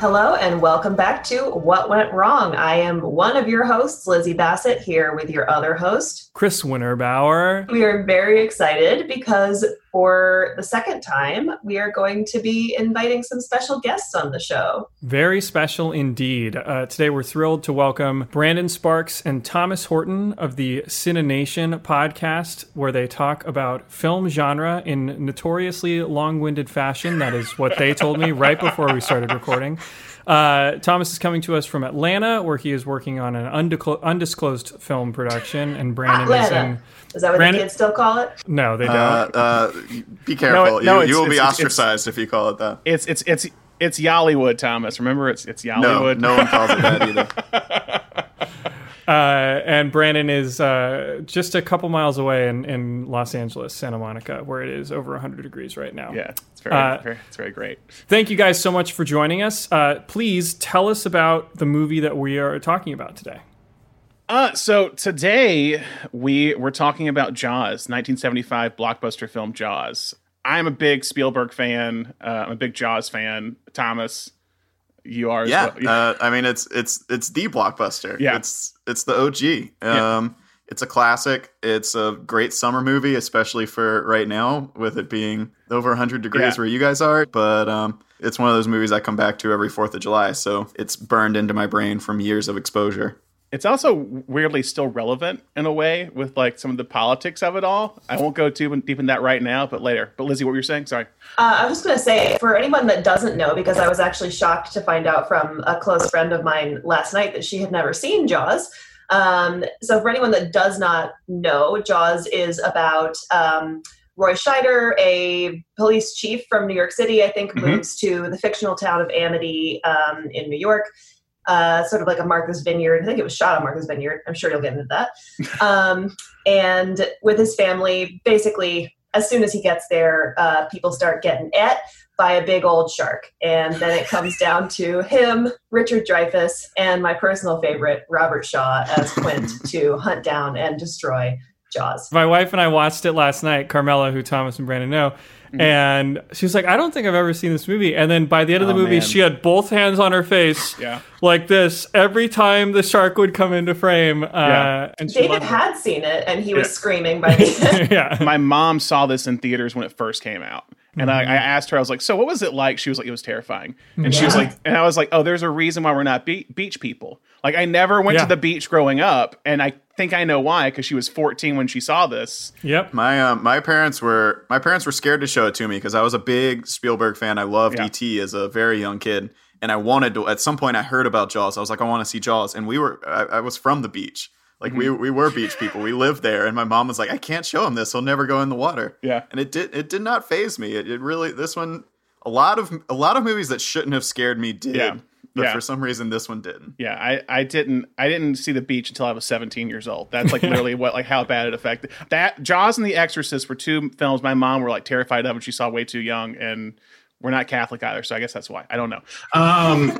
Hello and welcome back to What Went Wrong. I am one of your hosts, Lizzie Bassett, here with your other host, Chris Winterbauer. We are very excited because for the second time, we are going to be inviting some special guests on the show. Very special indeed. Uh, today, we're thrilled to welcome Brandon Sparks and Thomas Horton of the Cinenation podcast, where they talk about film genre in notoriously long winded fashion. That is what they told me right before we started recording. Uh, Thomas is coming to us from Atlanta, where he is working on an undisclosed film production, and Brandon Atlanta. is in. Is that what Brandon, the kids still call it? No, they don't. Uh, uh, be careful. No, no, you, you will it's, be it's, ostracized if you call it that. It's it's it's it's Y'allywood, Thomas. Remember, it's it's Y'allywood. No, no one calls it that either. Uh, and Brandon is uh, just a couple miles away in, in Los Angeles, Santa Monica, where it is over 100 degrees right now. Yeah, it's very, uh, very, it's very great. Thank you guys so much for joining us. Uh, please tell us about the movie that we are talking about today. Uh, so today we we're talking about Jaws, 1975 blockbuster film Jaws. I'm a big Spielberg fan. Uh, I'm a big Jaws fan. Thomas, you are. Yeah, well. uh, I mean it's it's it's the blockbuster. Yeah, it's it's the OG. Um, yeah. It's a classic. It's a great summer movie, especially for right now with it being over 100 degrees yeah. where you guys are. But um, it's one of those movies I come back to every Fourth of July, so it's burned into my brain from years of exposure it's also weirdly still relevant in a way with like some of the politics of it all. I won't go too deep in that right now, but later. But Lizzie, what were you saying? Sorry. Uh, I was just going to say for anyone that doesn't know, because I was actually shocked to find out from a close friend of mine last night that she had never seen Jaws. Um, so for anyone that does not know, Jaws is about. Um, Roy Scheider, a police chief from New York City, I think, mm-hmm. moves to the fictional town of Amity um, in New York uh, sort of like a Martha's Vineyard. I think it was shot on Martha's Vineyard. I'm sure you'll get into that. Um, and with his family, basically, as soon as he gets there, uh, people start getting et by a big old shark. And then it comes down to him, Richard Dreyfuss, and my personal favorite, Robert Shaw, as Quint to hunt down and destroy Jaws. My wife and I watched it last night, Carmela, who Thomas and Brandon know. Mm-hmm. And she was like, I don't think I've ever seen this movie. And then by the end of the oh, movie, man. she had both hands on her face, yeah. like this, every time the shark would come into frame. Uh, yeah. and David had it. seen it, and he was screaming by the end. yeah. My mom saw this in theaters when it first came out. And I, I, mm-hmm. asked her, I was like, "So what was it like?" She was like, "It was terrifying." And yeah. she was like, and I was like, "Oh, there's a reason why we're not be- beach people. Like, I never went yeah. to the beach growing up, and I think I know why because she was 14 when she saw this. Yep. My uh, my parents were my parents were scared to show it to me because I was a big Spielberg fan. I loved yeah. ET as a very young kid, and I wanted to. At some point, I heard about Jaws. I was like, I want to see Jaws, and we were. I, I was from the beach. Like mm-hmm. we we were beach people. We lived there, and my mom was like, "I can't show him this. He'll never go in the water." Yeah, and it did. It did not phase me. It, it really. This one, a lot of a lot of movies that shouldn't have scared me did. Yeah. But yeah. for some reason, this one didn't. Yeah, I, I didn't I didn't see the beach until I was 17 years old. That's like literally what like how bad it affected. That Jaws and The Exorcist were two films my mom were like terrified of, and she saw way too young, and we're not Catholic either, so I guess that's why. I don't know. Um,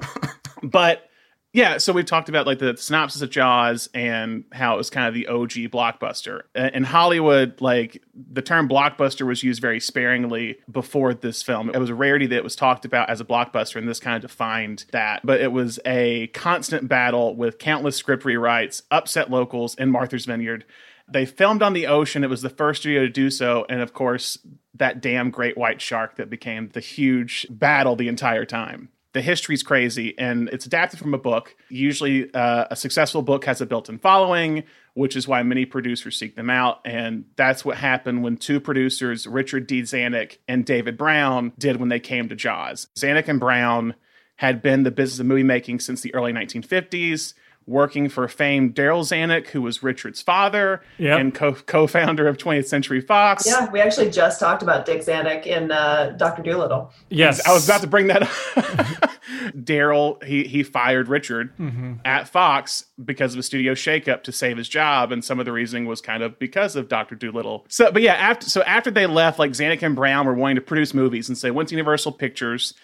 but Yeah, so we've talked about like the synopsis of Jaws and how it was kind of the OG blockbuster. In Hollywood, like the term blockbuster was used very sparingly before this film. It was a rarity that it was talked about as a blockbuster, and this kind of defined that. But it was a constant battle with countless script rewrites, upset locals in Martha's Vineyard. They filmed on the ocean. It was the first studio to do so. And of course, that damn great white shark that became the huge battle the entire time the history's crazy and it's adapted from a book. Usually, uh, a successful book has a built in following, which is why many producers seek them out. And that's what happened when two producers, Richard D. Zanuck and David Brown, did when they came to Jaws. Zanuck and Brown had been the business of movie making since the early 1950s working for famed Darryl Zanuck, who was Richard's father yep. and co founder of 20th Century Fox. Yeah, we actually just talked about Dick Zanuck in uh, Dr. Dolittle. Yes. I was about to bring that up. Darryl he, he fired Richard mm-hmm. at Fox because of a studio shakeup to save his job. And some of the reasoning was kind of because of Dr. Dolittle. So, but yeah, after, so after they left, like Zanuck and Brown were wanting to produce movies and so they went to Universal Pictures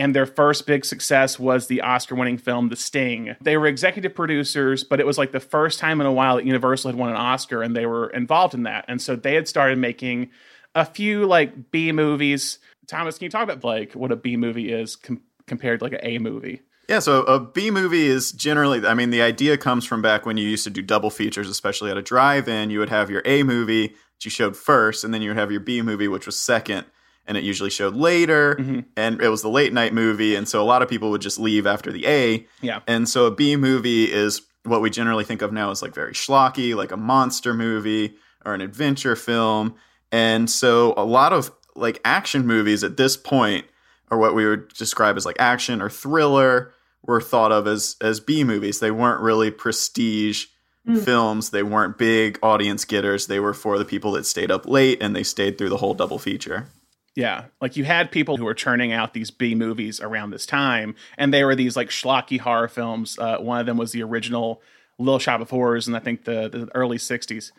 and their first big success was the Oscar winning film The Sting. They were executive producers, but it was like the first time in a while that Universal had won an Oscar and they were involved in that. And so they had started making a few like B movies. Thomas, can you talk about like what a B movie is com- compared to like an A movie? Yeah, so a B movie is generally, I mean, the idea comes from back when you used to do double features, especially at a drive in. You would have your A movie that you showed first, and then you would have your B movie, which was second and it usually showed later mm-hmm. and it was the late night movie and so a lot of people would just leave after the A. Yeah. And so a B movie is what we generally think of now as like very schlocky, like a monster movie or an adventure film. And so a lot of like action movies at this point or what we would describe as like action or thriller were thought of as as B movies. They weren't really prestige mm. films. They weren't big audience getters. They were for the people that stayed up late and they stayed through the whole double feature. Yeah, like you had people who were churning out these B movies around this time, and they were these like schlocky horror films. Uh, one of them was the original Little Shop of Horrors and I think the, the early '60s,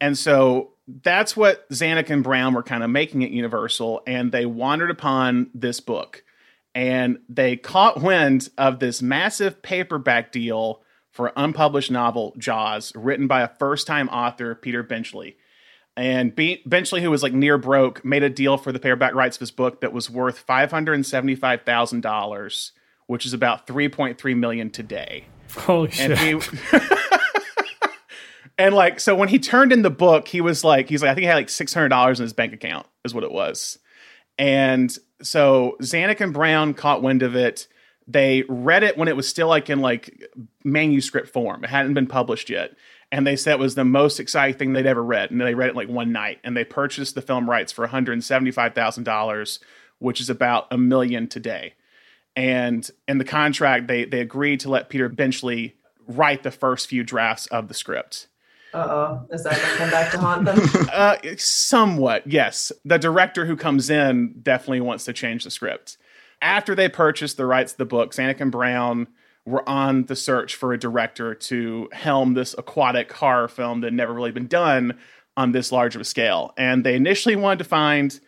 and so that's what Zanuck and Brown were kind of making at Universal, and they wandered upon this book, and they caught wind of this massive paperback deal for an unpublished novel, Jaws, written by a first-time author, Peter Benchley and Benchley, who was like near broke, made a deal for the paperback rights of his book that was worth five hundred seventy-five thousand dollars, which is about three point three million today. Holy and shit! He, and like, so when he turned in the book, he was like, he's like, I think he had like six hundred dollars in his bank account, is what it was. And so Zanuck and Brown caught wind of it. They read it when it was still like in like manuscript form. It hadn't been published yet and they said it was the most exciting thing they'd ever read. And they read it like one night, and they purchased the film rights for one hundred seventy-five thousand dollars, which is about a million today. And in the contract, they they agreed to let Peter Benchley write the first few drafts of the script. Uh oh, is that going to come back to haunt them? uh, somewhat, yes. The director who comes in definitely wants to change the script. After they purchased the rights to the book, and Brown were on the search for a director to helm this aquatic horror film that had never really been done on this large of a scale. And they initially wanted to find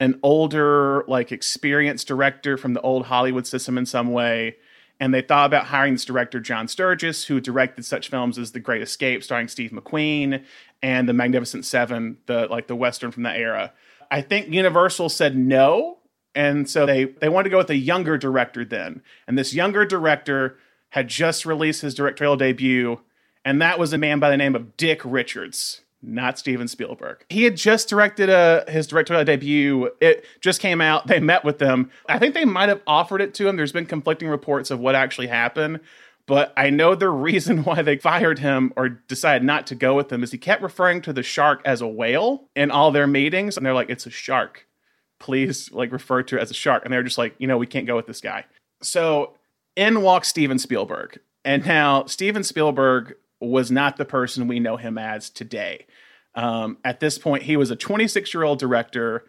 an older, like experienced director from the old Hollywood system in some way. And they thought about hiring this director, John Sturges, who directed such films as The Great Escape, starring Steve McQueen, and The Magnificent Seven, the like the western from that era. I think Universal said no, and so they they wanted to go with a younger director then. And this younger director had just released his directorial debut, and that was a man by the name of Dick Richards, not Steven Spielberg. He had just directed a, uh, his directorial debut. It just came out. They met with them. I think they might have offered it to him. There's been conflicting reports of what actually happened. But I know the reason why they fired him or decided not to go with him is he kept referring to the shark as a whale in all their meetings. And they're like, it's a shark. Please, like, refer to it as a shark. And they're just like, you know, we can't go with this guy. So in walks Steven Spielberg. And now Steven Spielberg was not the person we know him as today. Um, at this point, he was a 26 year old director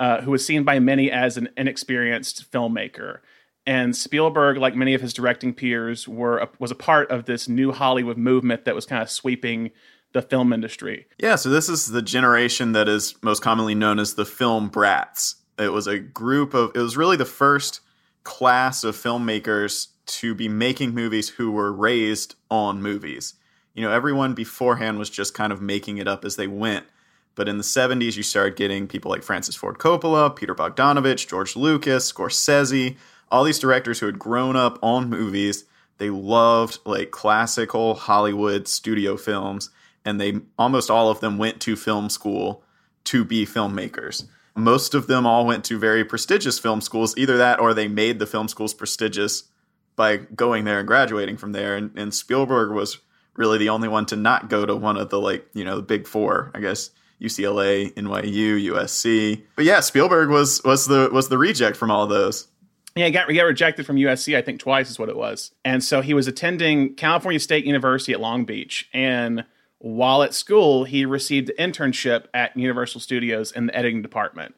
uh, who was seen by many as an inexperienced filmmaker. And Spielberg, like many of his directing peers, were a, was a part of this new Hollywood movement that was kind of sweeping the film industry. Yeah, so this is the generation that is most commonly known as the film brats. It was a group of, it was really the first class of filmmakers to be making movies who were raised on movies. You know, everyone beforehand was just kind of making it up as they went. But in the 70s, you started getting people like Francis Ford Coppola, Peter Bogdanovich, George Lucas, Scorsese, all these directors who had grown up on movies. They loved like classical Hollywood studio films, and they almost all of them went to film school to be filmmakers. Most of them all went to very prestigious film schools, either that or they made the film schools prestigious by going there and graduating from there. And, and Spielberg was really the only one to not go to one of the like, you know, the big four, I guess. UCLA, NYU, USC. But yeah, Spielberg was was the was the reject from all those. Yeah, he got, he got rejected from USC, I think twice is what it was. And so he was attending California State University at Long Beach. And while at school, he received an internship at Universal Studios in the editing department.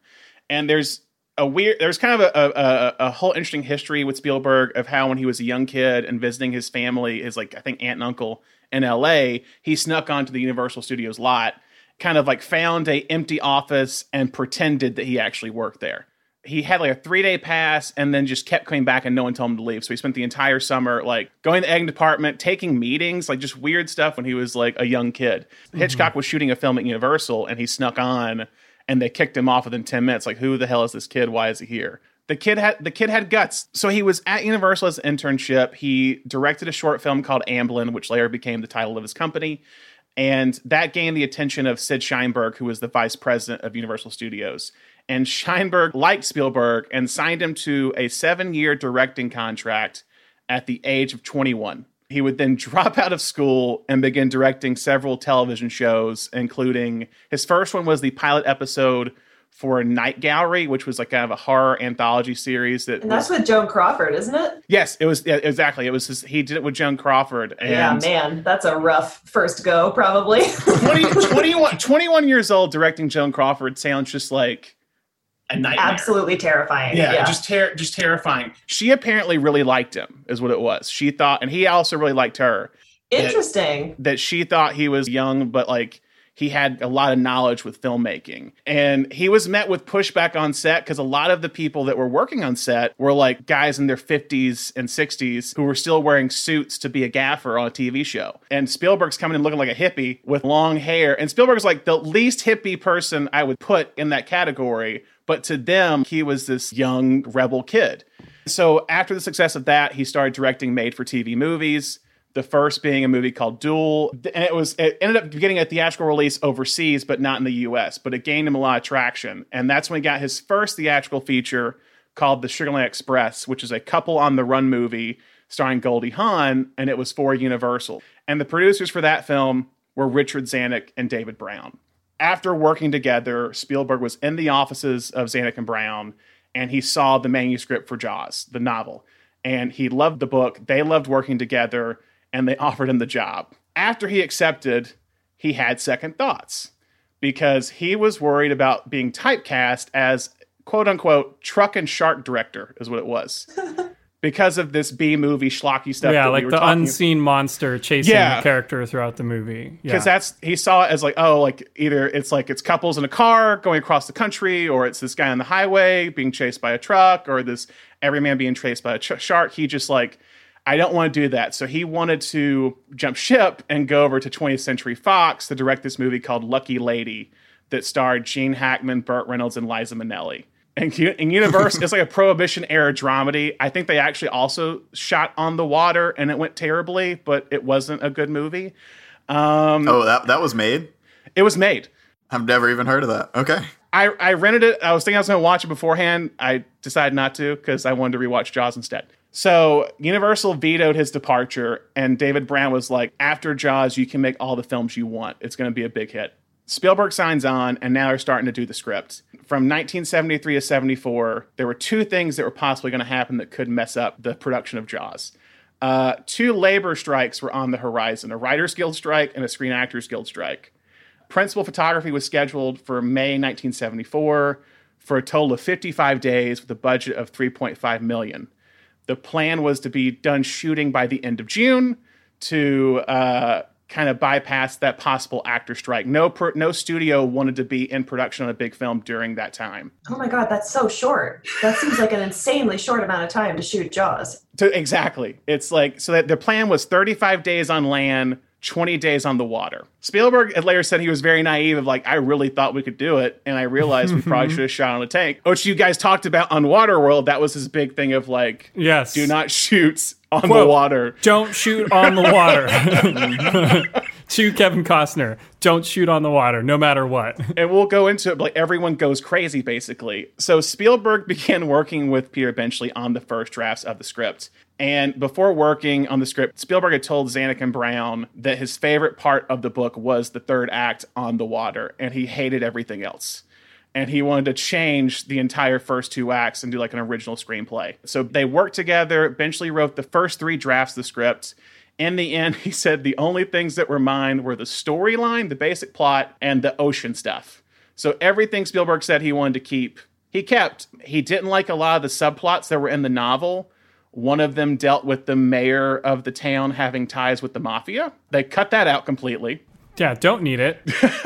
And there's a weird, there's kind of a, a, a whole interesting history with Spielberg of how when he was a young kid and visiting his family, his like, I think aunt and uncle in LA, he snuck onto the Universal Studios lot, kind of like found a empty office and pretended that he actually worked there he had like a three day pass and then just kept coming back and no one told him to leave. So he spent the entire summer like going to the egg department, taking meetings, like just weird stuff when he was like a young kid. Mm-hmm. Hitchcock was shooting a film at Universal and he snuck on and they kicked him off within 10 minutes. Like, who the hell is this kid? Why is he here? The kid had the kid had guts. So he was at Universal as an internship. He directed a short film called Amblin, which later became the title of his company. And that gained the attention of Sid Sheinberg, who was the vice president of Universal Studios and Sheinberg liked Spielberg and signed him to a seven year directing contract at the age of 21. He would then drop out of school and begin directing several television shows, including his first one was the pilot episode for Night Gallery, which was like kind of a horror anthology series. That and that's was, with Joan Crawford, isn't it? Yes, it was yeah, exactly. It was his, he did it with Joan Crawford. And yeah, man, that's a rough first go, probably. 20, 21, 21 years old directing Joan Crawford sounds just like a nightmare. Absolutely terrifying. Yeah, yeah. just ter- just terrifying. She apparently really liked him, is what it was. She thought, and he also really liked her. Interesting. That, that she thought he was young, but like he had a lot of knowledge with filmmaking. And he was met with pushback on set because a lot of the people that were working on set were like guys in their 50s and 60s who were still wearing suits to be a gaffer on a TV show. And Spielberg's coming in looking like a hippie with long hair. And Spielberg's like the least hippie person I would put in that category but to them, he was this young rebel kid. So after the success of that, he started directing made for TV movies. The first being a movie called Duel, and it was it ended up getting a theatrical release overseas, but not in the U.S. But it gained him a lot of traction, and that's when he got his first theatrical feature called The Sugarland Express, which is a couple on the run movie starring Goldie Hawn, and it was for Universal. And the producers for that film were Richard Zanuck and David Brown after working together, Spielberg was in the offices of Zanuck and Brown, and he saw the manuscript for Jaws, the novel, and he loved the book. They loved working together, and they offered him the job. After he accepted, he had second thoughts because he was worried about being typecast as quote unquote truck and shark director, is what it was. because of this B movie schlocky stuff. Yeah, like we the unseen monster chasing yeah. the character throughout the movie. Because yeah. that's he saw it as like oh like either it's like it's couples in a car going across the country, or it's this guy on the highway being chased by a truck, or this every man being chased by a ch- shark. He just like I don't want to do that. So he wanted to jump ship and go over to 20th Century Fox to direct this movie called Lucky Lady that starred Gene Hackman, Burt Reynolds, and Liza Minnelli and in Universe, it's like a Prohibition era dramedy. I think they actually also shot on the water, and it went terribly, but it wasn't a good movie. Um, oh, that that was made. It was made. I've never even heard of that. Okay. I, I rented it. I was thinking I was going to watch it beforehand. I decided not to because I wanted to rewatch Jaws instead. So Universal vetoed his departure, and David Brown was like, "After Jaws, you can make all the films you want. It's going to be a big hit." Spielberg signs on, and now they're starting to do the script. From 1973 to 74, there were two things that were possibly going to happen that could mess up the production of Jaws. Uh, two labor strikes were on the horizon a Writers Guild strike and a Screen Actors Guild strike. Principal photography was scheduled for May 1974 for a total of 55 days with a budget of 3.5 million. The plan was to be done shooting by the end of June to uh, kind of bypassed that possible actor strike. No, per, no studio wanted to be in production on a big film during that time. Oh my god, that's so short. That seems like an insanely short amount of time to shoot Jaws. To, exactly, it's like so that the plan was 35 days on land. 20 days on the water. Spielberg later said he was very naive of like, I really thought we could do it. And I realized we probably should have shot on a tank, which you guys talked about on Waterworld. That was his big thing of like, yes, do not shoot on Quote, the water. Don't shoot on the water. to Kevin Costner, don't shoot on the water, no matter what. And we'll go into it, but like everyone goes crazy basically. So Spielberg began working with Peter Benchley on the first drafts of the script. And before working on the script, Spielberg had told Zanuck and Brown that his favorite part of the book was the third act on the water, and he hated everything else. And he wanted to change the entire first two acts and do like an original screenplay. So they worked together. Benchley wrote the first three drafts of the script. In the end, he said the only things that were mine were the storyline, the basic plot, and the ocean stuff. So everything Spielberg said he wanted to keep, he kept. He didn't like a lot of the subplots that were in the novel one of them dealt with the mayor of the town having ties with the mafia. They cut that out completely. Yeah, don't need it.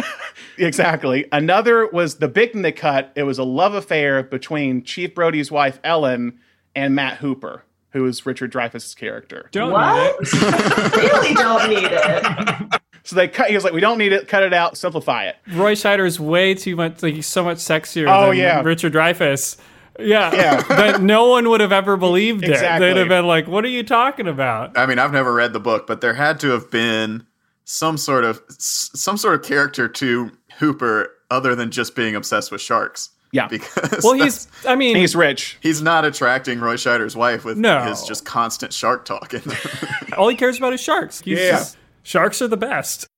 exactly. Another was the big thing they cut. It was a love affair between Chief Brody's wife, Ellen, and Matt Hooper, who is Richard Dreyfuss's character. Don't what? need it. really don't need it. So they cut. He was like, "We don't need it. Cut it out. Simplify it." Roy Scheider is way too much. Like he's so much sexier Oh, than yeah. Richard Dreyfuss. Yeah, Yeah. that no one would have ever believed it. Exactly. They'd have been like, "What are you talking about?" I mean, I've never read the book, but there had to have been some sort of some sort of character to Hooper other than just being obsessed with sharks. Yeah. because Well, he's. I mean, He's rich. he's not attracting Roy Scheider's wife with No. his just constant shark talking. all he cares about is sharks. He's Yeah. just- sharks are the best.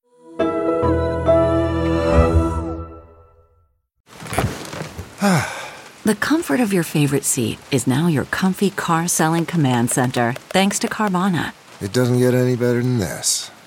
The comfort of your favorite seat is now your comfy car selling command center, thanks to Carvana. It doesn't get any better than this.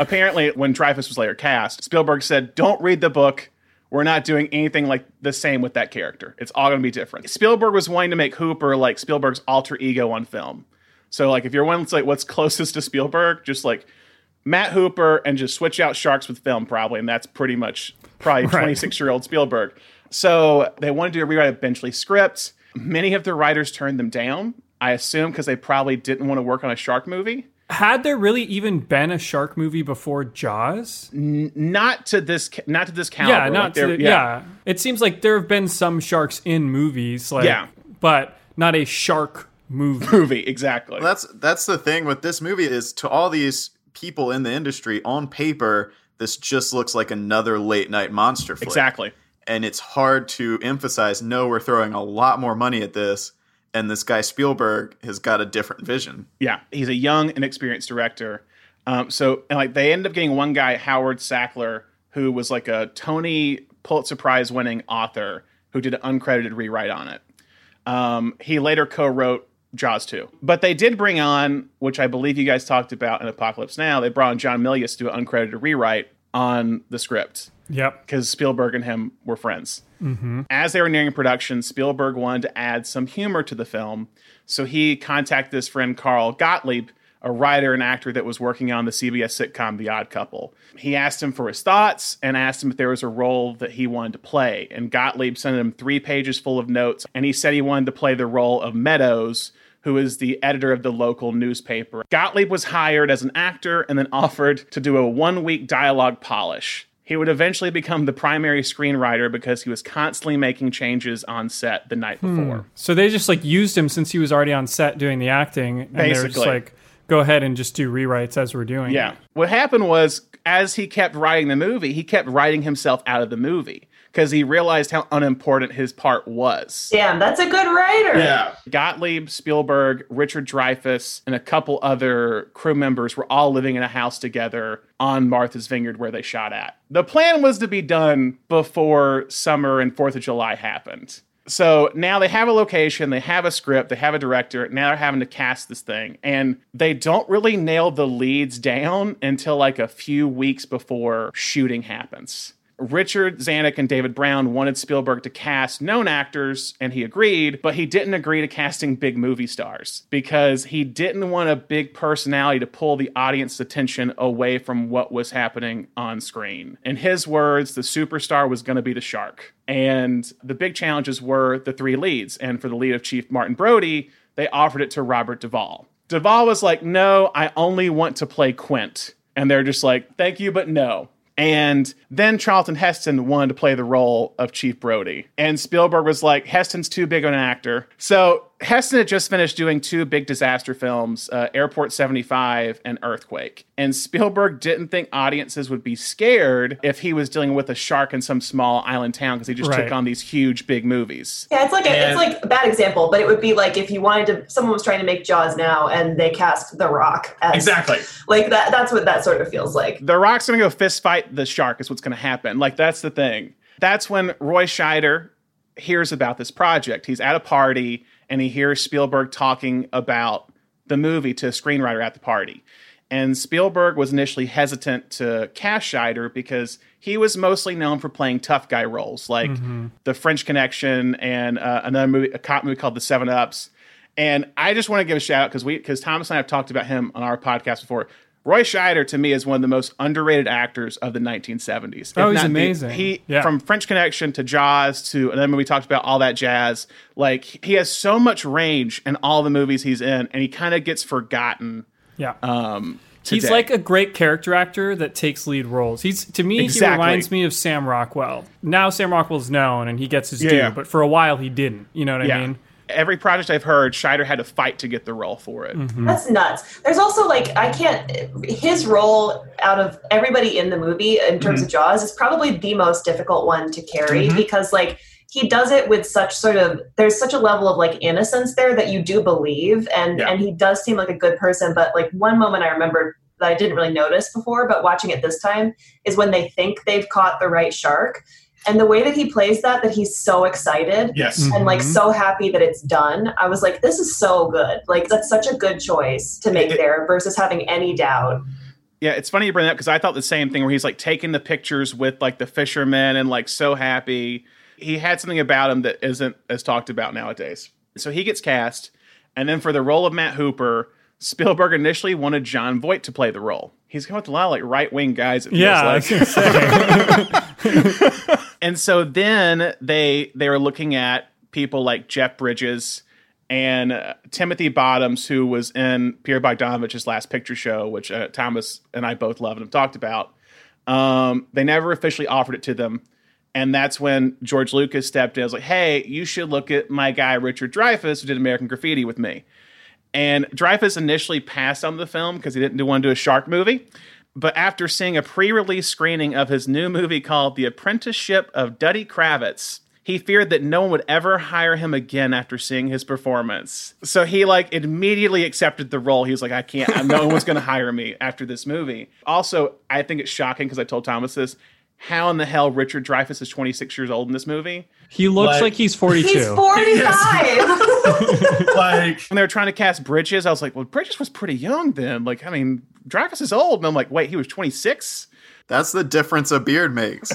Apparently, when Dreyfuss was later cast, Spielberg said, "Don't read the book. We're not doing anything like the same with that character. It's all going to be different." Spielberg was wanting to make Hooper like Spielberg's alter ego on film. So, like, if you're one that's like what's closest to Spielberg, just like Matt Hooper and just switch out sharks with film, probably, and that's pretty much probably 26 year old Spielberg. So they wanted to do a rewrite of Benchley's script. Many of the writers turned them down. I assume because they probably didn't want to work on a shark movie. Had there really even been a shark movie before Jaws? Not to this, ca- not to this caliber. yeah, not they're- to, yeah. It seems like there have been some sharks in movies, like, Yeah. but not a shark movie. movie exactly. that's that's the thing with this movie is to all these people in the industry on paper, this just looks like another late night monster flick. exactly. and it's hard to emphasize no we're throwing a lot more money at this and this guy spielberg has got a different vision Yeah, he's a young and experienced director. Um, so and like they ended up getting one guy, Howard Sackler, who was like a Tony Pulitzer Prize winning author who did an uncredited rewrite on it. Um, he later co-wrote Jaws 2. But they did bring on, which I believe you guys talked about in Apocalypse Now, they brought on John Milius to do an uncredited rewrite on the script Yep. because Spielberg and him were friends. Mm-hmm. As they were nearing production, Spielberg wanted to add some humor to the film, so he contacted his friend Carl Gottlieb, a writer and actor that was working on the CBS sitcom The Odd Couple. He asked him for his thoughts and asked him if there was a role that he wanted to play. And Gottlieb sent him three pages full of notes, and he said he wanted to play the role of Meadows, who is the editor of the local newspaper. Gottlieb was hired as an actor and then offered to do a one week dialogue polish. He would eventually become the primary screenwriter because he was constantly making changes on set the night hmm. before. So they just like used him since he was already on set doing the acting, and they were just Basically. like, "Go ahead and just do rewrites as we're doing." Yeah. it." What happened was, as he kept writing the movie, he kept writing himself out of the movie because he realized how unimportant his part was. Damn, that's a good writer. Yeah. Gottlieb, Spielberg, Richard Dreyfuss, and a couple other crew members were all living in a house together on Martha's Vineyard where they shot at. The plan was to be done before summer and 4th of July happened. So now they have a location, they have a script, they have a director. Now they're having to cast this thing. And they don't really nail the leads down until like a few weeks before shooting happens. Richard Zanuck and David Brown wanted Spielberg to cast known actors, and he agreed, but he didn't agree to casting big movie stars because he didn't want a big personality to pull the audience's attention away from what was happening on screen. In his words, the superstar was going to be the shark. And the big challenges were the three leads. And for the lead of Chief Martin Brody, they offered it to Robert Duvall. Duvall was like, No, I only want to play Quint. And they're just like, Thank you, but no. And then Charlton Heston wanted to play the role of Chief Brody. And Spielberg was like, Heston's too big of an actor. So Heston had just finished doing two big disaster films, uh, Airport 75 and Earthquake. And Spielberg didn't think audiences would be scared if he was dealing with a shark in some small island town because he just Right. took on these huge, big movies. Yeah, it's like a, And- it's like a bad example, but it would be like if you wanted to. Someone was trying to make Jaws now, and they cast The Rock as Exactly. like that. That's what that sort of feels like. The Rock's gonna go fist fight the shark, is what's gonna happen. Like, that's the thing. That's when Roy Scheider hears about this project. He's at a party and he hears Spielberg talking about the movie to a screenwriter at the party. And Spielberg was initially hesitant to cast Scheider because he was mostly known for playing tough guy roles, like The French Connection and uh, another movie, a cop movie called The Seven Ups. And I just want to give a shout out because we, because Thomas and I have talked about him on our podcast before. Roy Scheider to me is one of the most underrated actors of the 1970s. Oh, he's the- amazing. he Yeah. from French Connection to Jaws to and then when we talked about all that jazz, like he has so much range in all the movies he's in, and he kind of gets forgotten. Yeah. Um, He's like a great character actor that takes lead roles. He's to me, Exactly. he reminds me of Sam Rockwell. Now Sam Rockwell's known and he gets his Yeah, due, yeah. but for a while he didn't. You know what I mean? Every project I've heard, Scheider had to fight to get the role for it. Mm-hmm. That's nuts. There's also like I can't. His role out of everybody in the movie in terms Mm-hmm. of Jaws is probably the most difficult one to carry because like he does it with such sort of there's such a level of like innocence there that you do believe and Yeah. and he does seem like a good person. But like one moment I remember that I didn't really notice before, but watching it this time is when they think they've caught the right shark. And the way that he plays that, that he's so excited Yes. and like Mhm. so happy that it's done. I was like, this is so good. Like that's such a good choice to make It- there versus having any doubt. Yeah, it's funny you bring that up because I thought the same thing where he's like taking the pictures with like the fishermen and like so happy. He had something about him that isn't as talked about nowadays. So he gets cast, and then for the role of Matt Hooper, Spielberg initially wanted Jon Voight to play the role. He's going with a lot of like right wing guys. It feels Yeah, like. and so then they they were looking at people like Jeff Bridges and uh, Timothy Bottoms, who was in Pierre Bogdanovich's last picture show, which uh, Thomas and I both love and have talked about. Um, they never officially offered it to them. And that's when George Lucas stepped in. I was like, hey, you should look at my guy, Richard Dreyfuss, who did American Graffiti with me. And Dreyfuss initially passed on the film because he didn't want to do a shark movie. But after seeing a pre release screening of his new movie called The Apprenticeship of Duddy Kravitz, he feared that no one would ever hire him again after seeing his performance. So he like immediately accepted the role. He was like, I can't, no one's going to hire me after this movie. Also, I think it's shocking because I told Thomas this. How in the hell Richard Dreyfuss is 26 years old in this movie? he looks Like- like he's 42. He's 45. like when they were trying to cast Bridges, I was like, well, Bridges was pretty young then. Like, I mean, Dreyfuss is old. And I'm like, wait, he was 26? That's the difference a beard makes.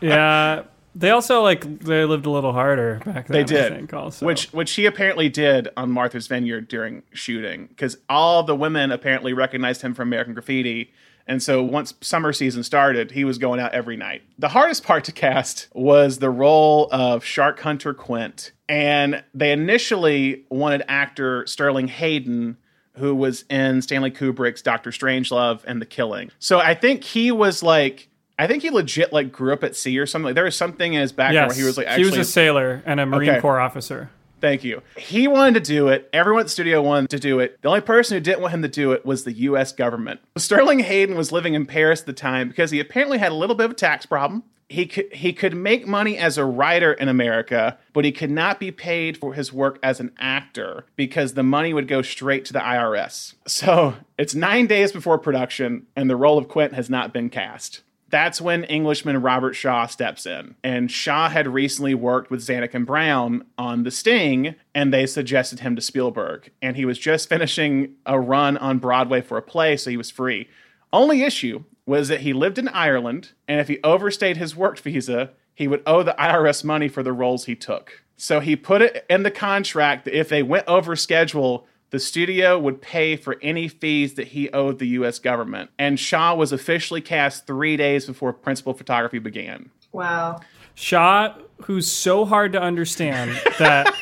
yeah. They also like they lived a little harder back then. They did. I think, also. Which which he apparently did on Martha's Vineyard during shooting because all the women apparently recognized him from American Graffiti. And so once summer season started, he was going out every night. The hardest part to cast was the role of Shark Hunter Quint. And they initially wanted actor Sterling Hayden, who was in Stanley Kubrick's Doctor Strangelove and The Killing. So I think he was like I think he legit like grew up at sea or something. Like, there was something in his background Yes, where he was like actually he was a sailor and a Marine Okay. Corps officer. Thank you. He wanted to do it. Everyone at the studio wanted to do it. The only person who didn't want him to do it was the US government. Sterling Hayden was living in Paris at the time because he apparently had a little bit of a tax problem. He could he could make money as a writer in America, but he could not be paid for his work as an actor because the money would go straight to the IRS. So, it's 9 days before production and the role of Quint has not been cast. That's when Englishman Robert Shaw steps in. And Shaw had recently worked with Zanuck and Brown on The Sting, and they suggested him to Spielberg. And he was just finishing a run on Broadway for a play, so he was free. Only issue was that he lived in Ireland, and if he overstayed his work visa, he would owe the IRS money for the roles he took. So he put it in the contract that if they went over schedule, the studio would pay for any fees that he owed the US government. And Shaw was officially cast three days before principal photography began. Wow. Shaw, who's so hard to understand that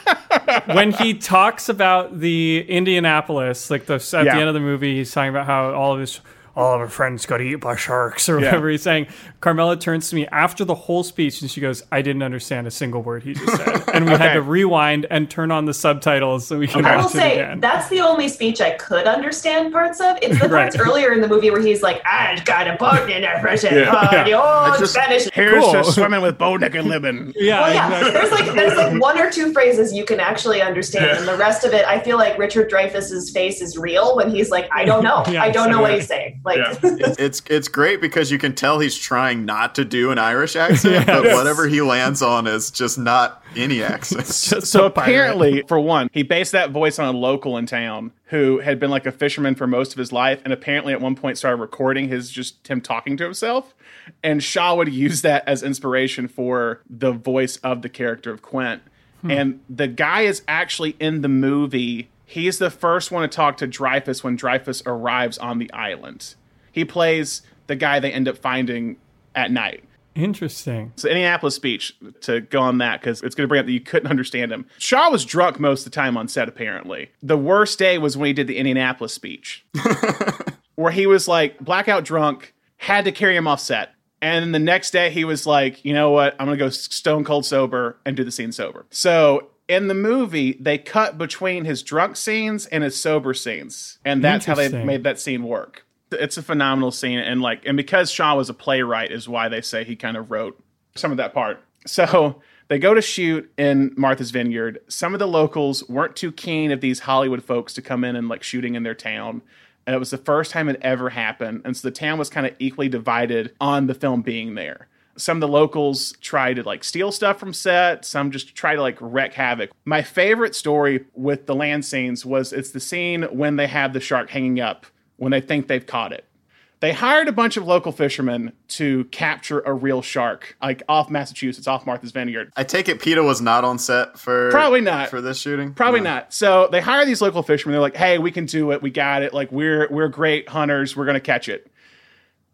when he talks about the Indianapolis, like the at Yeah. the end of the movie, he's talking about how all of his all of our friends got eaten by sharks or Yeah. whatever he's saying. Carmela turns to me after the whole speech and she goes, "I didn't understand a single word he just said," and we had to rewind and turn on the subtitles so we could I will it say again. that's the only speech I could understand parts of. It's the parts Right. earlier in the movie where he's like, "I got a boat in a Russian Yeah. pod, Yeah. oh, I just- Spanish." Here's Cool. to swimming with Bo Nick and Libin. yeah, Well, yeah, exactly. there's like there's like one or two phrases you can actually understand, and the rest of it, I feel like Richard Dreyfuss's face is real when he's like, "I don't know, Yeah, I don't know what he's saying." Like, Yeah. it's it's great because you can tell he's trying not to do an Irish accent, but whatever he lands on is just not any accent. Just So apparently, for one, he based that voice on a local in town who had been like a fisherman for most of his life, and apparently at one point started recording his just him talking to himself. And Shaw would use that as inspiration for the voice of the character of Quint. Hmm. And the guy is actually in the movie. He's the first one to talk to Dreyfuss when Dreyfuss arrives on the island. He plays the guy they end up finding at night. Interesting. So Indianapolis speech to go on that because it's going to bring up that you couldn't understand him. Shaw was drunk most of the time on set. Apparently, the worst day was when he did the Indianapolis speech, where he was like blackout drunk, had to carry him off set, and then the next day he was like, you know what, I'm going to go stone cold sober and do the scene sober. So. In the movie, they cut between his drunk scenes and his sober scenes, and that's how they made that scene work. It's a phenomenal scene, and like, and because Shaw was a playwright, is why they say he kind of wrote some of that part. So they go to shoot in Martha's Vineyard. Some of the locals weren't too keen of these Hollywood folks to come in and like shooting in their town. And it was the first time it ever happened. And so the town was kind of equally divided on the film being there. Some of the locals try to like steal stuff from set, some just try to like wreak havoc. My favorite story with the land scenes was it's the scene when they have the shark hanging up when they think they've caught it. They hired a bunch of local fishermen to capture a real shark, like off Massachusetts, off Martha's Vineyard. I take it PETA was not on set for Probably not. for this shooting. Probably No. not. So they hire these local fishermen. They're like, "Hey, we can do it. We got it. Like we're we're great hunters. We're gonna catch it."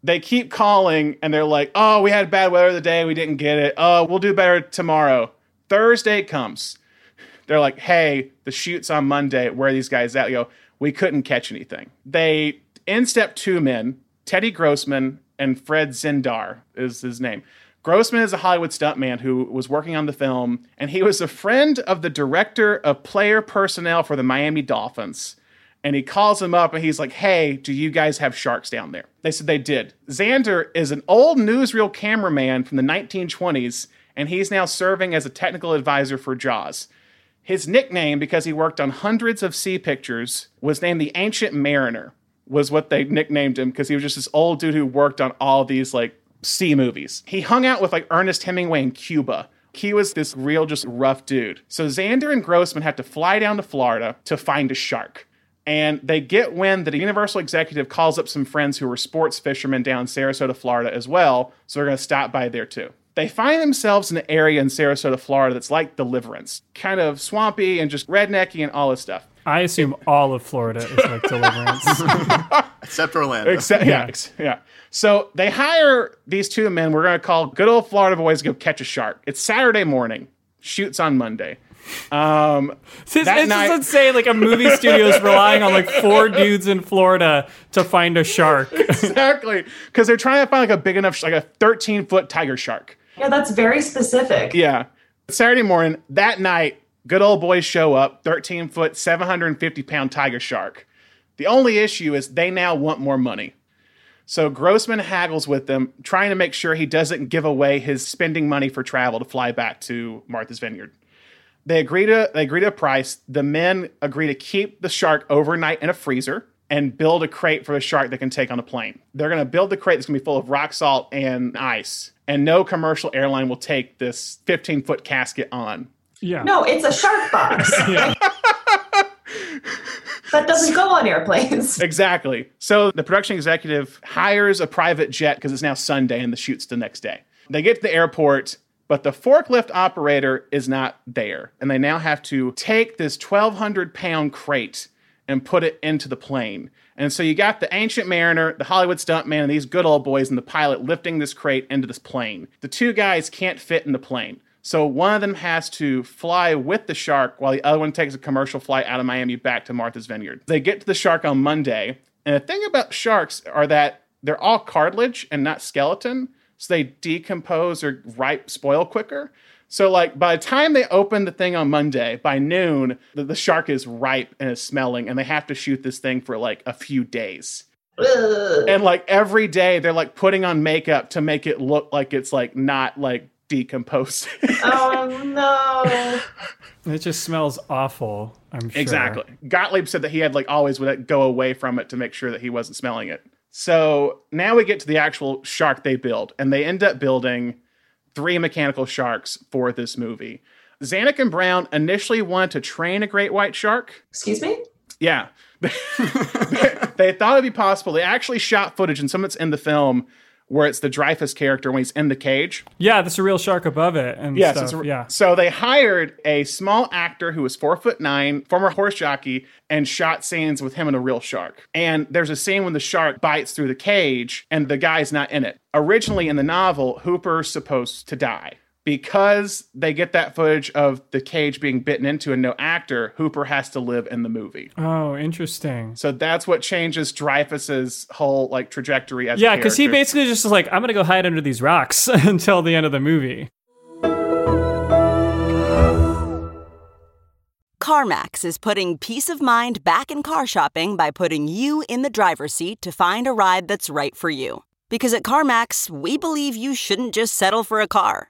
They keep calling and they're like, "Oh, we had bad weather today. We didn't get it. Oh, we'll do better tomorrow." Thursday comes. They're like, "Hey, the shoot's on Monday. Where are these guys at?" You go, "We couldn't catch anything." They in step two men, Teddy Grossman and Fred Zendar is his name. Grossman is a Hollywood stuntman who was working on the film, and he was a friend of the director of player personnel for the Miami Dolphins. And he calls him up and he's like, Hey, do you guys have sharks down there? They said they did. Zendar is an old newsreel cameraman from the 1920s, and he's now serving as a technical advisor for Jaws. His nickname, because he worked on hundreds of sea pictures, was named the Ancient Mariner, was what they nicknamed him because he was just this old dude who worked on all these like sea movies. He hung out with like Ernest Hemingway in Cuba. He was this real, just rough dude. So Zendar and Grossman had to fly down to Florida to find a shark. And they get wind that a Universal executive calls up some friends who were sports fishermen down in Sarasota, Florida as well. So they're going to stop by there too. They find themselves in an area in Sarasota, Florida that's like Deliverance, kind of swampy and just rednecky and all this stuff. I assume all of Florida is like Deliverance. except Orlando. Except, yeah, ex- yeah. So they hire these two men. We're going to call good old Florida boys to go catch a shark. It's Saturday morning. Shoots on Monday. Um, it's, it's night- just insane. Like a movie studio is relying on like four dudes in Florida to find a shark. exactly, because they're trying to find like a big enough, like a 13 foot tiger shark. Yeah, that's very specific. Yeah. Saturday morning, that night, good old boys show up, 13 foot, 750 pound tiger shark. The only issue is they now want more money. So Grossman haggles with them, trying to make sure he doesn't give away his spending money for travel to fly back to Martha's Vineyard. They agree to they agree to a price. The men agree to keep the shark overnight in a freezer and build a crate for the shark that can take on a plane. They're going to build the crate that's going to be full of rock salt and ice, and no commercial airline will take this 15 foot casket on. Yeah. No, it's a shark box. that doesn't go on airplanes. Exactly. So the production executive hires a private jet because it's now Sunday and the shoot's the next day. They get to the airport, but the forklift operator is not there. And they now have to take this 1,200 pound crate and put it into the plane. And so you got the ancient mariner, the Hollywood stuntman, and these good old boys and the pilot lifting this crate into this plane. The two guys can't fit in the plane. So one of them has to fly with the shark while the other one takes a commercial flight out of Miami back to Martha's Vineyard. They get to the shark on Monday. And the thing about sharks are that they're all cartilage and not skeleton. So they decompose or ripe spoil quicker. So, like, by the time they open the thing on Monday, by noon, the, the shark is ripe and is smelling, and they have to shoot this thing for like a few days. And like every day, they're like putting on makeup to make it look like it's like not like decomposing. oh no! It just smells awful. I'm sure. Exactly. Gottlieb said that he had like always would go away from it to make sure that he wasn't smelling it. So now we get to the actual shark they build, and they end up building three mechanical sharks for this movie. Zanuck and Brown initially wanted to train a great white shark. Excuse me? Yeah. they, they thought it'd be possible. They actually shot footage, and some of it's in the film, where it's the Dreyfuss character when he's in the cage. Yeah, that's a real shark above it. And yes, stuff. A, yeah. So they hired a small actor who was four foot nine, former horse jockey, and shot scenes with him and a real shark. And there's a scene when the shark bites through the cage and the guy's not in it. Originally in the novel, Hooper's supposed to die because they get that footage of the cage being bitten into and no actor, Hooper has to live in the movie. Oh, interesting. So that's what changes Dreyfuss's whole like trajectory as yeah, because he basically just is like, I'm gonna go hide under these rocks until the end of the movie. CarMax is putting peace of mind back in car shopping by putting you in the driver's seat to find a ride that's right for you. Because at CarMax, we believe you shouldn't just settle for a car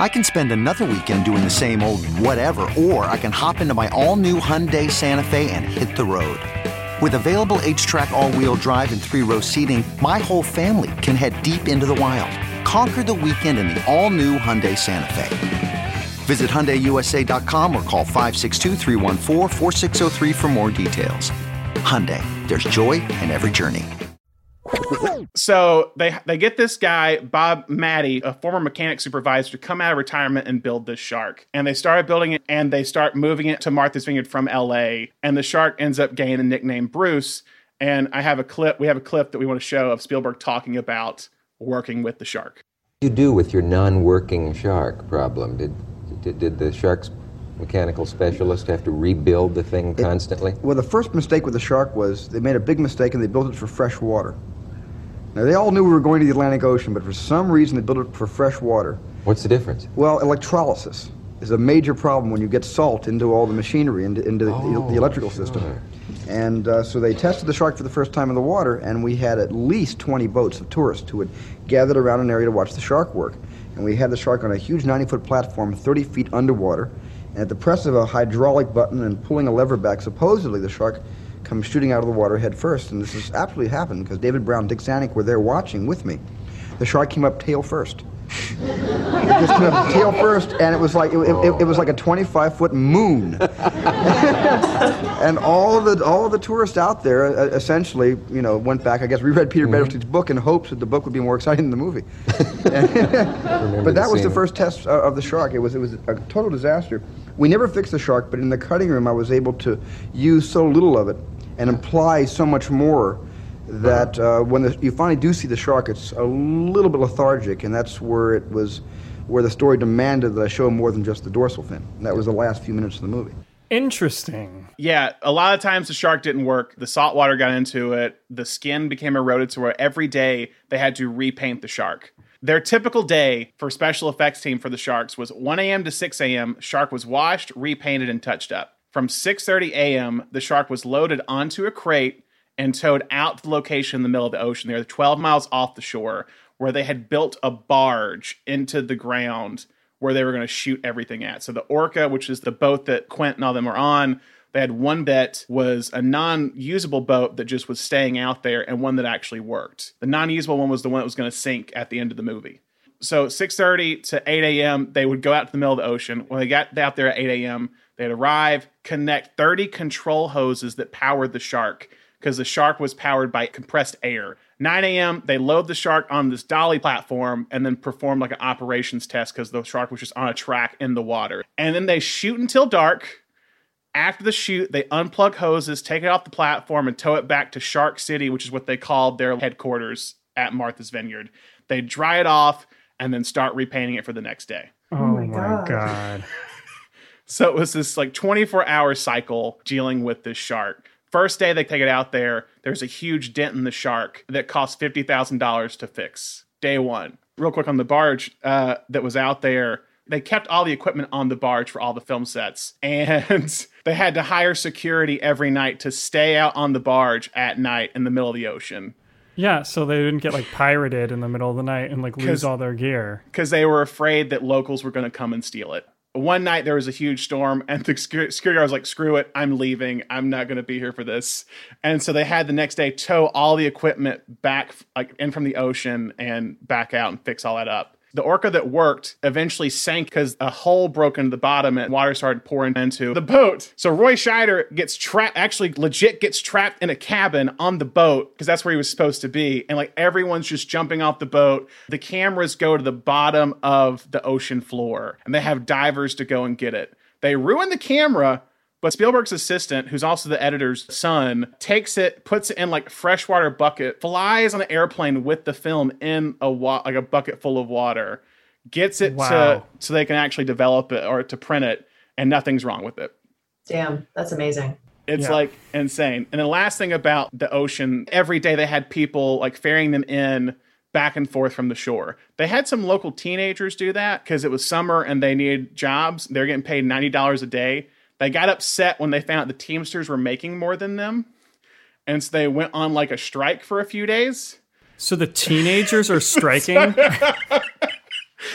I can spend another weekend doing the same old whatever, or I can hop into my all-new Hyundai Santa Fe and hit the road. With available H-Track all-wheel drive and three-row seating, my whole family can head deep into the wild. Conquer the weekend in the all-new Hyundai Santa Fe. Visit HyundaiUSA.com or call 562 for more details. Hyundai, there's joy in every journey so they they get this guy Bob Mattey, a former mechanic supervisor, to come out of retirement and build this shark. And they started building it, and they start moving it to Martha's Vineyard from L.A. And the shark ends up gaining the nickname Bruce. And I have a clip. We have a clip that we want to show of Spielberg talking about working with the shark. What did you do with your non-working shark problem? Did did, did the shark's mechanical specialist have to rebuild the thing constantly? It, well, the first mistake with the shark was they made a big mistake and they built it for fresh water. Now, they all knew we were going to the Atlantic Ocean, but for some reason they built it for fresh water. What's the difference? Well, electrolysis is a major problem when you get salt into all the machinery, into, into the, oh, the, electrical system. Sure. And uh, so they tested the shark for the first time in the water, and we had at least 20 boats of tourists who had gathered around an area to watch the shark work. And we had the shark on a huge 90 foot platform, 30 feet underwater. And at the press of a hydraulic button and pulling a lever back, supposedly the shark comes shooting out of the water head first. And this has absolutely happened because David Brown, Dick Zanuck were there watching with me. The shark came up tail first. it just came up tail first, and it was like it, it, it was like a 25 foot moon. and all the all the tourists out there uh, essentially, you know, went back. I guess reread Peter mm book in hopes that the book would be more exciting than the movie. but that was the first test uh, of the shark. It was it was a total disaster. We never fixed the shark, but in the cutting room, I was able to use so little of it and imply so much more that uh, when the, you finally do see the shark, it's a little bit lethargic, and that's where it was, where the story demanded that I show more than just the dorsal fin. And that was the last few minutes of the movie. Interesting. Yeah, a lot of times the shark didn't work. The salt water got into it. The skin became eroded, so where every day they had to repaint the shark. Their typical day for special effects team for the sharks was 1 a.m. to 6 a.m. Shark was washed, repainted, and touched up. From 6:30 a.m., the shark was loaded onto a crate and towed out to the location in the middle of the ocean. They're 12 miles off the shore where they had built a barge into the ground where they were going to shoot everything at. So the Orca, which is the boat that Quint and all them were on, they had one that was a non-usable boat that just was staying out there and one that actually worked. The non-usable one was the one that was going to sink at the end of the movie. So 6:30 to 8 a.m. they would go out to the middle of the ocean. When they got out there at 8 a.m., they'd arrive, connect 30 control hoses that powered the shark because the shark was powered by compressed air. 9 a.m., they load the shark on this dolly platform and then perform like an operations test because the shark was just on a track in the water. And then they shoot until dark. After the shoot, they unplug hoses, take it off the platform, and tow it back to Shark City, which is what they called their headquarters at Martha's Vineyard. They dry it off and then start repainting it for the next day. Oh, oh my god. god. so it was this like 24 hour cycle dealing with this shark. First day they take it out there, there's a huge dent in the shark that costs $50,000 to fix. Day one. Real quick on the barge uh, that was out there, they kept all the equipment on the barge for all the film sets. And they had to hire security every night to stay out on the barge at night in the middle of the ocean. Yeah, so they didn't get like pirated in the middle of the night and like lose all their gear. Because they were afraid that locals were going to come and steal it one night there was a huge storm and the security guard was like screw it i'm leaving i'm not going to be here for this and so they had the next day tow all the equipment back like in from the ocean and back out and fix all that up the orca that worked eventually sank because a hole broke into the bottom and water started pouring into the boat. So Roy Scheider gets trapped, actually legit gets trapped in a cabin on the boat because that's where he was supposed to be. And like everyone's just jumping off the boat. The cameras go to the bottom of the ocean floor and they have divers to go and get it. They ruin the camera but Spielberg's assistant, who's also the editor's son, takes it, puts it in like freshwater bucket, flies on an airplane with the film in a wa- like a bucket full of water, gets it wow. to so they can actually develop it or to print it, and nothing's wrong with it. Damn, that's amazing. It's yeah. like insane. And the last thing about the ocean, every day they had people like ferrying them in back and forth from the shore. They had some local teenagers do that because it was summer and they needed jobs. They're getting paid $90 a day they got upset when they found out the Teamsters were making more than them. And so they went on like a strike for a few days. So the teenagers are striking?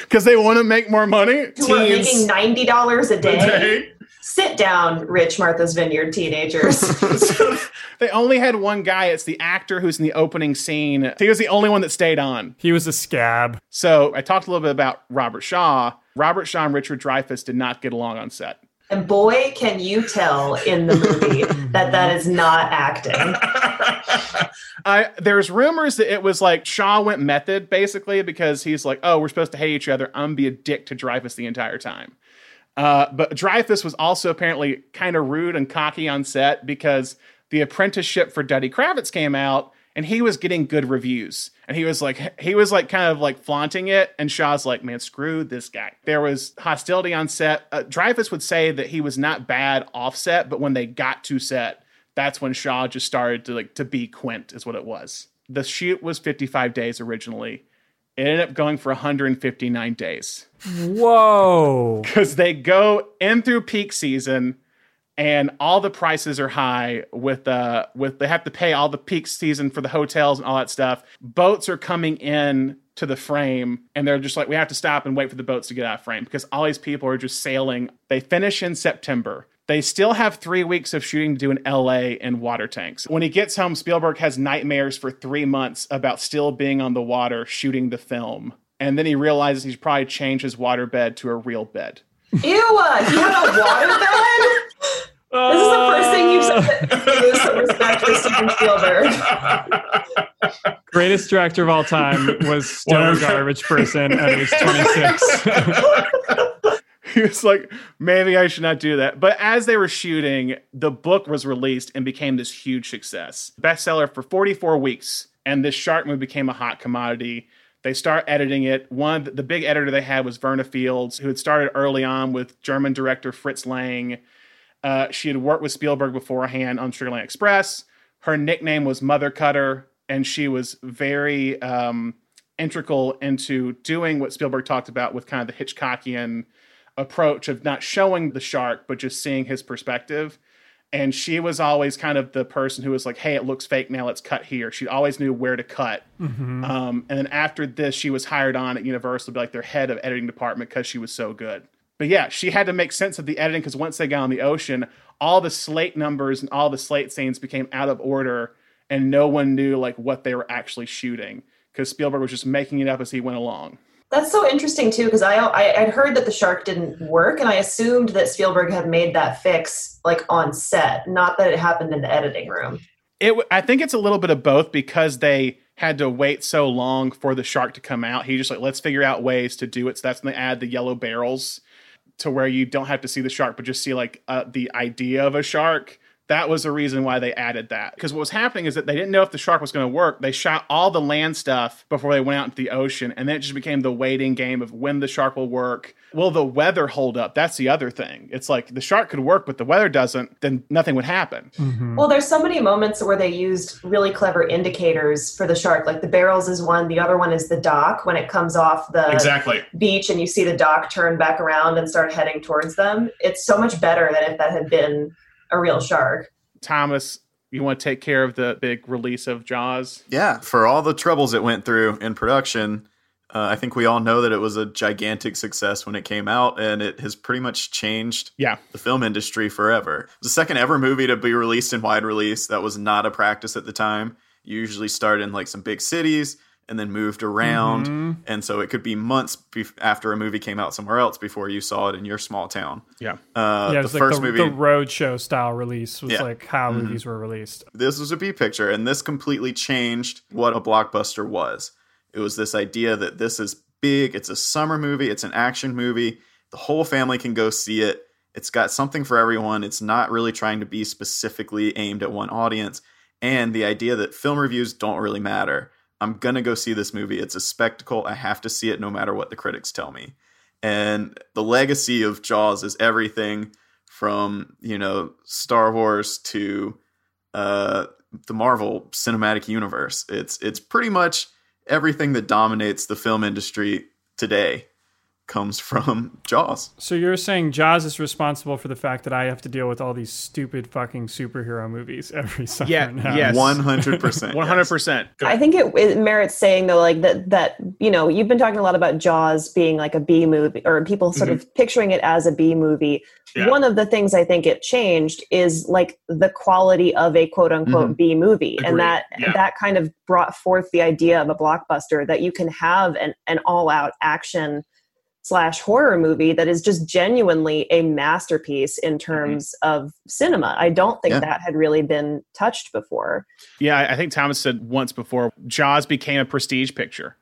Because they want to make more money? Who are making $90 a day? A day? Sit down, rich Martha's Vineyard teenagers. so they only had one guy. It's the actor who's in the opening scene. He was the only one that stayed on. He was a scab. So I talked a little bit about Robert Shaw. Robert Shaw and Richard Dreyfuss did not get along on set. And boy, can you tell in the movie that that is not acting. I, there's rumors that it was like Shaw went method basically because he's like, oh, we're supposed to hate each other. I'm gonna be a dick to Dreyfuss the entire time. Uh, but Dreyfuss was also apparently kind of rude and cocky on set because the apprenticeship for Duddy Kravitz came out and he was getting good reviews. And he was like he was like kind of like flaunting it. And shaw's like man screw this guy. There was hostility on set. Uh, dreyfuss would say that he was not bad offset but when they got to set that's when shaw just started to like to be quint is what it was. The shoot was 55 days originally. It ended up going for 159 days. Whoa. Because they go in through peak season and all the prices are high with uh with they have to pay all the peak season for the hotels and all that stuff boats are coming in to the frame and they're just like we have to stop and wait for the boats to get out of frame because all these people are just sailing they finish in september they still have three weeks of shooting to do in LA in water tanks. When he gets home, Spielberg has nightmares for three months about still being on the water shooting the film. And then he realizes he's probably changed his water bed to a real bed. Ew, he had a water bed? This is the first thing you've said that lose some respect for Steven Spielberg. Greatest director of all time was still a garbage person and he's 26. he was like, maybe I should not do that. But as they were shooting, the book was released and became this huge success. Bestseller for 44 weeks. And this shark movie became a hot commodity. They start editing it. One, the big editor they had was Verna Fields, who had started early on with German director Fritz Lang. Uh, she had worked with Spielberg beforehand on Sugarland Express. Her nickname was Mother Cutter, and she was very um, integral into doing what Spielberg talked about with kind of the Hitchcockian approach of not showing the shark, but just seeing his perspective. And she was always kind of the person who was like, hey, it looks fake now, let's cut here. She always knew where to cut. Mm-hmm. Um, and then after this, she was hired on at Universal to be like their head of editing department because she was so good. But yeah, she had to make sense of the editing because once they got on the ocean, all the slate numbers and all the slate scenes became out of order, and no one knew like what they were actually shooting because Spielberg was just making it up as he went along. That's so interesting too, because I, I I'd heard that the shark didn't work, and I assumed that Spielberg had made that fix like on set, not that it happened in the editing room. It I think it's a little bit of both because they had to wait so long for the shark to come out. He just like let's figure out ways to do it. So that's when they add the yellow barrels to where you don't have to see the shark, but just see like uh, the idea of a shark. That was the reason why they added that. Because what was happening is that they didn't know if the shark was going to work. They shot all the land stuff before they went out into the ocean, and then it just became the waiting game of when the shark will work. Will the weather hold up? That's the other thing. It's like the shark could work, but the weather doesn't, then nothing would happen. Mm-hmm. Well, there's so many moments where they used really clever indicators for the shark. Like the barrels is one, the other one is the dock when it comes off the Exactly. beach and you see the dock turn back around and start heading towards them. It's so much better than if that had been a real shark. Thomas, you want to take care of the big release of Jaws? Yeah, for all the troubles it went through in production, uh, I think we all know that it was a gigantic success when it came out, and it has pretty much changed yeah. the film industry forever. It was the second ever movie to be released in wide release. That was not a practice at the time. You usually start in like some big cities and then moved around, Mhm. and so it could be months bef after a movie came out somewhere else before you saw it in your small town. Yeah, uh, yeah, the it was like first the, movie the roadshow style release was Yeah. like how Mhm. movies were released. this was a B picture, and this completely changed what a blockbuster was. It was this idea that this is big, it's a summer movie, it's an action movie, the whole family can go see it. It's got something for everyone. It's not really trying to be specifically aimed at one audience. And the idea that film reviews don't really matter. I'm going to go see this movie. It's a spectacle. I have to see it no matter what the critics tell me. And the legacy of Jaws is everything from, you know, Star Wars to uh, the Marvel Cinematic Universe. It's it's pretty much everything that dominates the film industry today comes from Jaws. So you're saying Jaws is responsible for the fact that I have to deal with all these stupid fucking superhero movies every summer Yeah, now? yes. 100%. One hundred percent. I think it, it merits saying though, like that that you know you've been talking a lot about Jaws being like a B movie, or people sort of picturing it as a B movie. Yeah. One of the things I think it changed is like the quality of a quote unquote Mhm. B movie, Agreed. and that Yeah. that kind of brought forth the idea of a blockbuster that you can have an an all out action slash horror movie that is just genuinely a masterpiece in terms of cinema. I don't think Yeah. that had really been touched before. Yeah, I- I think Thomas said once before, Jaws became a prestige picture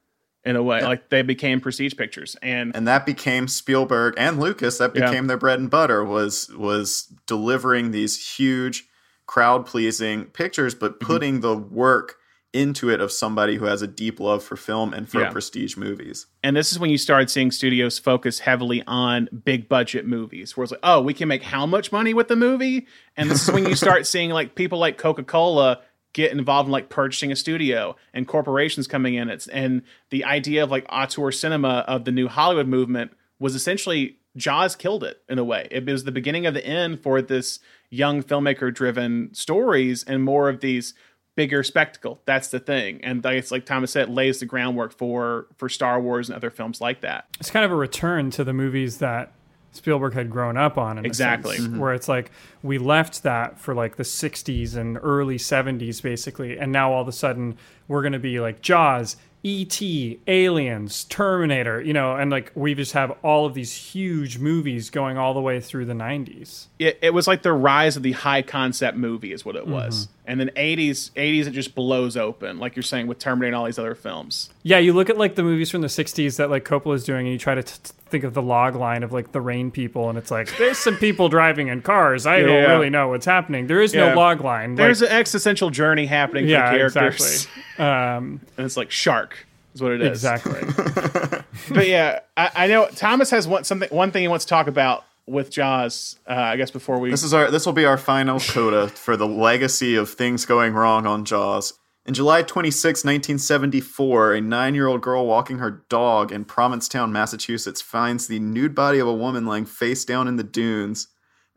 in a way. Yeah. Like they became prestige pictures, and and that became Spielberg and Lucas. That Yeah. became their bread and butter was was delivering these huge, crowd pleasing pictures, but Mm-hmm. putting the work into it of somebody who has a deep love for film and for Yeah. prestige movies. and this is when you started seeing studios focus heavily on big budget movies, where it's like, oh, we can make how much money with the movie, and this is when you start seeing like people like Coca Cola get involved in like purchasing a studio and corporations coming in. It's and the idea of like auteur cinema of the new Hollywood movement was essentially Jaws killed it in a way. It was the beginning of the end for this young filmmaker driven stories and more of these bigger spectacle. That's the thing. And it's like Thomas said, lays the groundwork for for Star Wars and other films like that. It's kind of a return to the movies that Spielberg had grown up on. In Exactly. sense, Mm-hmm. Where it's like we left that for like the 60s and early 70s, basically. And now all of a sudden we're going to be like Jaws E.T., Aliens, Terminator, you know, and like we just have all of these huge movies going all the way through the 90s. It, it was like the rise of the high concept movie, is what it was. Mm-hmm. And then 80s, 80s, it just blows open, like you're saying with Terminator and all these other films. Yeah, you look at like the movies from the 60s that like coppola is doing, and you try to t- t- think of the log line of like the rain people, and it's like, there's some people driving in cars. I don't Yeah. really know what's happening. There is Yeah. no log line. There's like, an existential journey happening Yeah, for the characters. exactly. Um, and it's like Shark is what it is. Exactly. but yeah, I, I know Thomas has one something one thing he wants to talk about with Jaws. Uh, I guess before we This is our this will be our final coda for the legacy of things going wrong on Jaws. In July 26, 1974, a nine year old girl walking her dog in Provincetown, Massachusetts, finds the nude body of a woman lying face down in the dunes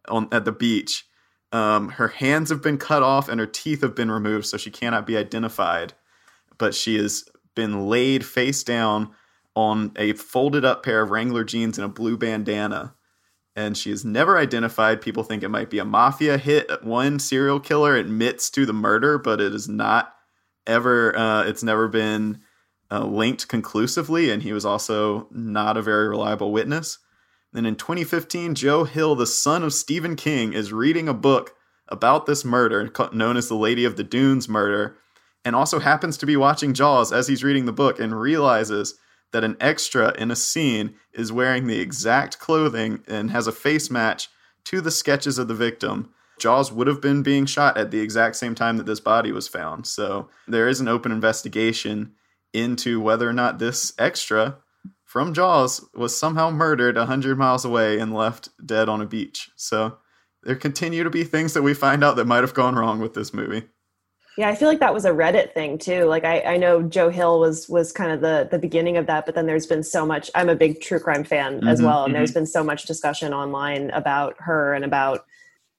on, at the beach. Um, her hands have been cut off and her teeth have been removed, so she cannot be identified. But she has been laid face down on a folded up pair of Wrangler jeans and a blue bandana and she is never identified. People think it might be a mafia hit. One serial killer admits to the murder, but it is not ever. Uh, it's never been uh, linked conclusively, and he was also not a very reliable witness. Then in 2015, Joe Hill, the son of Stephen King, is reading a book about this murder, known as the Lady of the Dunes murder, and also happens to be watching Jaws as he's reading the book and realizes that an extra in a scene is wearing the exact clothing and has a face match to the sketches of the victim. Jaws would have been being shot at the exact same time that this body was found. So there is an open investigation into whether or not this extra from Jaws was somehow murdered 100 miles away and left dead on a beach. So there continue to be things that we find out that might have gone wrong with this movie. Yeah, I feel like that was a Reddit thing too. Like I, I know Joe Hill was was kind of the the beginning of that, but then there's been so much. I'm a big true crime fan as Mhm, well, and there's mhm. been so much discussion online about her and about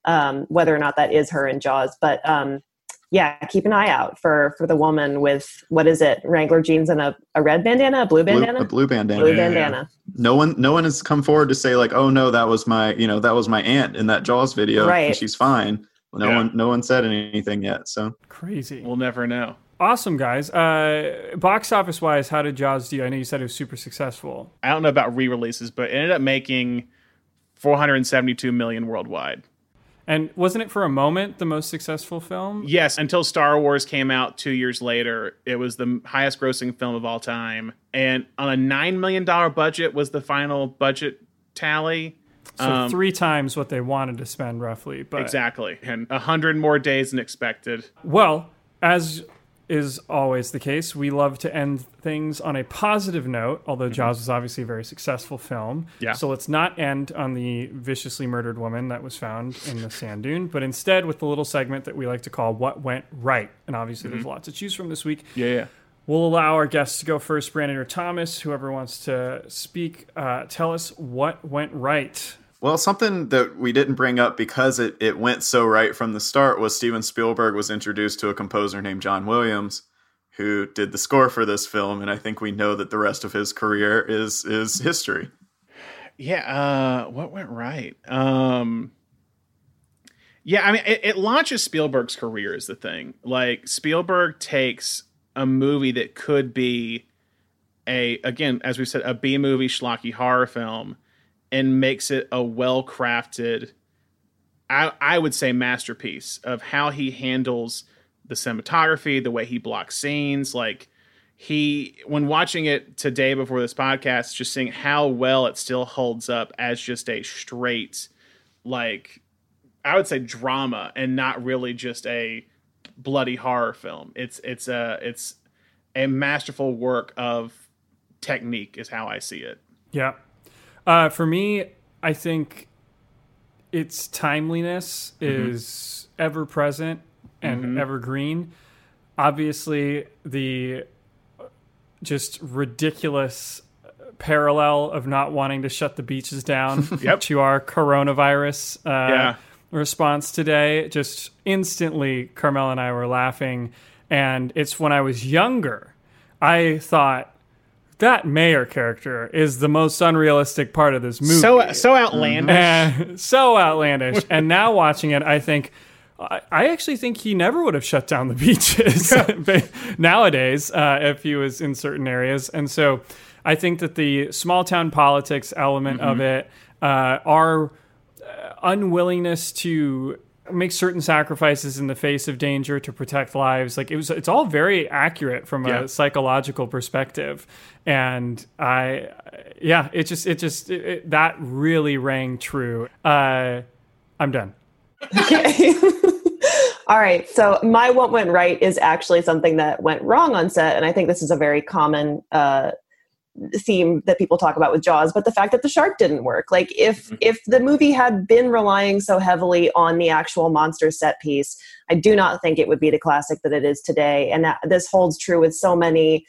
um, whether or not that is her in Jaws. But um, yeah, keep an eye out for for the woman with what is it, Wrangler jeans and a, a red bandana, a blue Blue, bandana, a blue bandana. Blue bandana. No one, no one has come forward to say like, "Oh no, that was my, you know, that was my aunt in that Jaws video, Right. and she's fine." No Yeah. one, no one said anything yet. So crazy. We'll never know. Awesome, guys. Uh, box office wise, how did Jaws do? I know you said it was super successful. I don't know about re-releases, but it ended up making 472 million worldwide. And wasn't it for a moment the most successful film? Yes, until Star Wars came out two years later, it was the highest grossing film of all time. And on a $9 million budget was the final budget tally. So Um, three times what they wanted to spend, roughly. But Exactly. And a 100 more days than expected. Well, as is always the case, we love to end things on a positive note, although Jaws was obviously a very successful film. Mm-hmm. Yeah. So let's not end on the viciously murdered woman that was found in the sand dune, but instead with the little segment that we like to call What Went Right. And obviously there's Mhm. lots to choose from this week. Yeah, yeah. We'll allow our guests to go first, Brandon or Thomas, whoever wants to speak. Uh, tell us what went right. Well, something that we didn't bring up because it, it went so right from the start was Steven Spielberg was introduced to a composer named John Williams, who did the score for this film, and I think we know that the rest of his career is is history. Yeah, uh, what went right? Um, yeah, I mean, it, it launches Spielberg's career is the thing. Like Spielberg takes a movie that could be a again, as we said, a B movie schlocky horror film, and makes it a well crafted, I, I would say, masterpiece of how he handles the cinematography, the way he blocks scenes, like he when watching it today before this podcast just seeing how well it still holds up as just a straight like i would say drama and not really just a bloody horror film. It's it's a it's a masterful work of technique is how i see it. Yeah. Uh, for me, I think its timeliness Mhm. is ever present and Mhm. evergreen. Obviously, the uh, just ridiculous parallel of not wanting to shut the beaches down Yep. to our coronavirus uh, Yeah. response today. Just instantly, Carmel and I were laughing. And it's when I was younger, I thought that mayor character is the most unrealistic part of this movie. so so outlandish And so outlandish. and now watching it, I think, I, I actually think he never would have shut down the beaches nowadays uh, if he was in certain areas. And so I think that the small town politics element mm-hmm. of it, uh, our uh, unwillingness to make certain sacrifices in the face of danger to protect lives. Like it was it's all very accurate from yeah. a psychological perspective. And i yeah it just it just it, it, that really rang true. Uh i'm done. Okay. All right. So my what went right is actually something that went wrong on set. And i think this is a very common uh theme that people talk about with jaws but the fact that the shark didn't work. Like if mm-hmm. if the movie had been relying so heavily on the actual monster set piece i do not think it would be the classic that it is today. And that this holds true with so many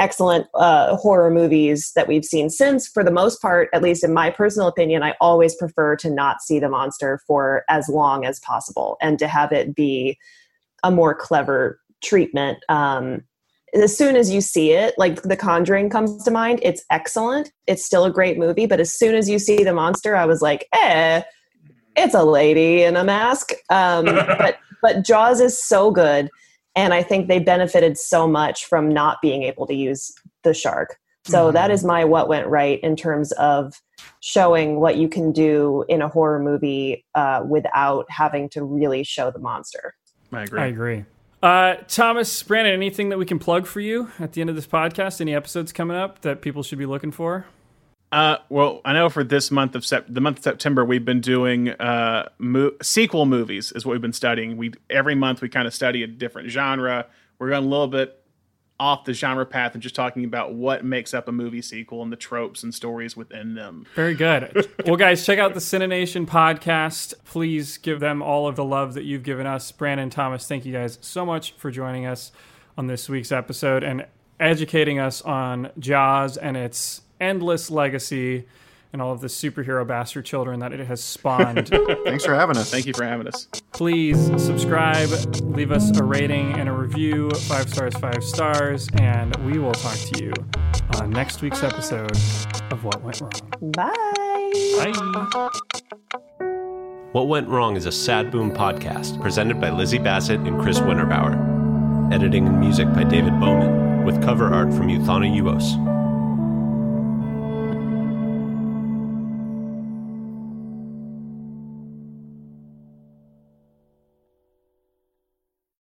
excellent uh, horror movies that we've seen since for the most part at least in my personal opinion i always prefer to not see the monster for as long as possible and to have it be a more clever treatment. Um, as soon as you see it, like The Conjuring comes to mind, it's excellent. It's still a great movie, but as soon as you see the monster, I was like, eh, it's a lady in a mask. Um, but but Jaws is so good, and I think they benefited so much from not being able to use the shark. So mm-hmm. that is my what went right in terms of showing what you can do in a horror movie uh, without having to really show the monster. I agree. I agree. Uh, Thomas, Brandon, anything that we can plug for you at the end of this podcast? Any episodes coming up that people should be looking for? Uh, well, I know for this month of sep- the month of September, we've been doing uh, mo- sequel movies is what we've been studying. We every month we kind of study a different genre. We're going a little bit off the genre path and just talking about what makes up a movie sequel and the tropes and stories within them. Very good. well, guys, check out the CineNation podcast. Please give them all of the love that you've given us. Brandon Thomas, thank you guys so much for joining us on this week's episode and educating us on Jaws and its endless legacy and all of the superhero bastard children that it has spawned. Thanks for having us. Thank you for having us. Please subscribe, leave us a rating and a review. Five stars, five stars. And we will talk to you on next week's episode of What Went Wrong. Bye. Bye. What Went Wrong is a Sad Boom podcast presented by Lizzie Bassett and Chris Winterbauer. Editing and music by David Bowman, with cover art from Euthana Uos.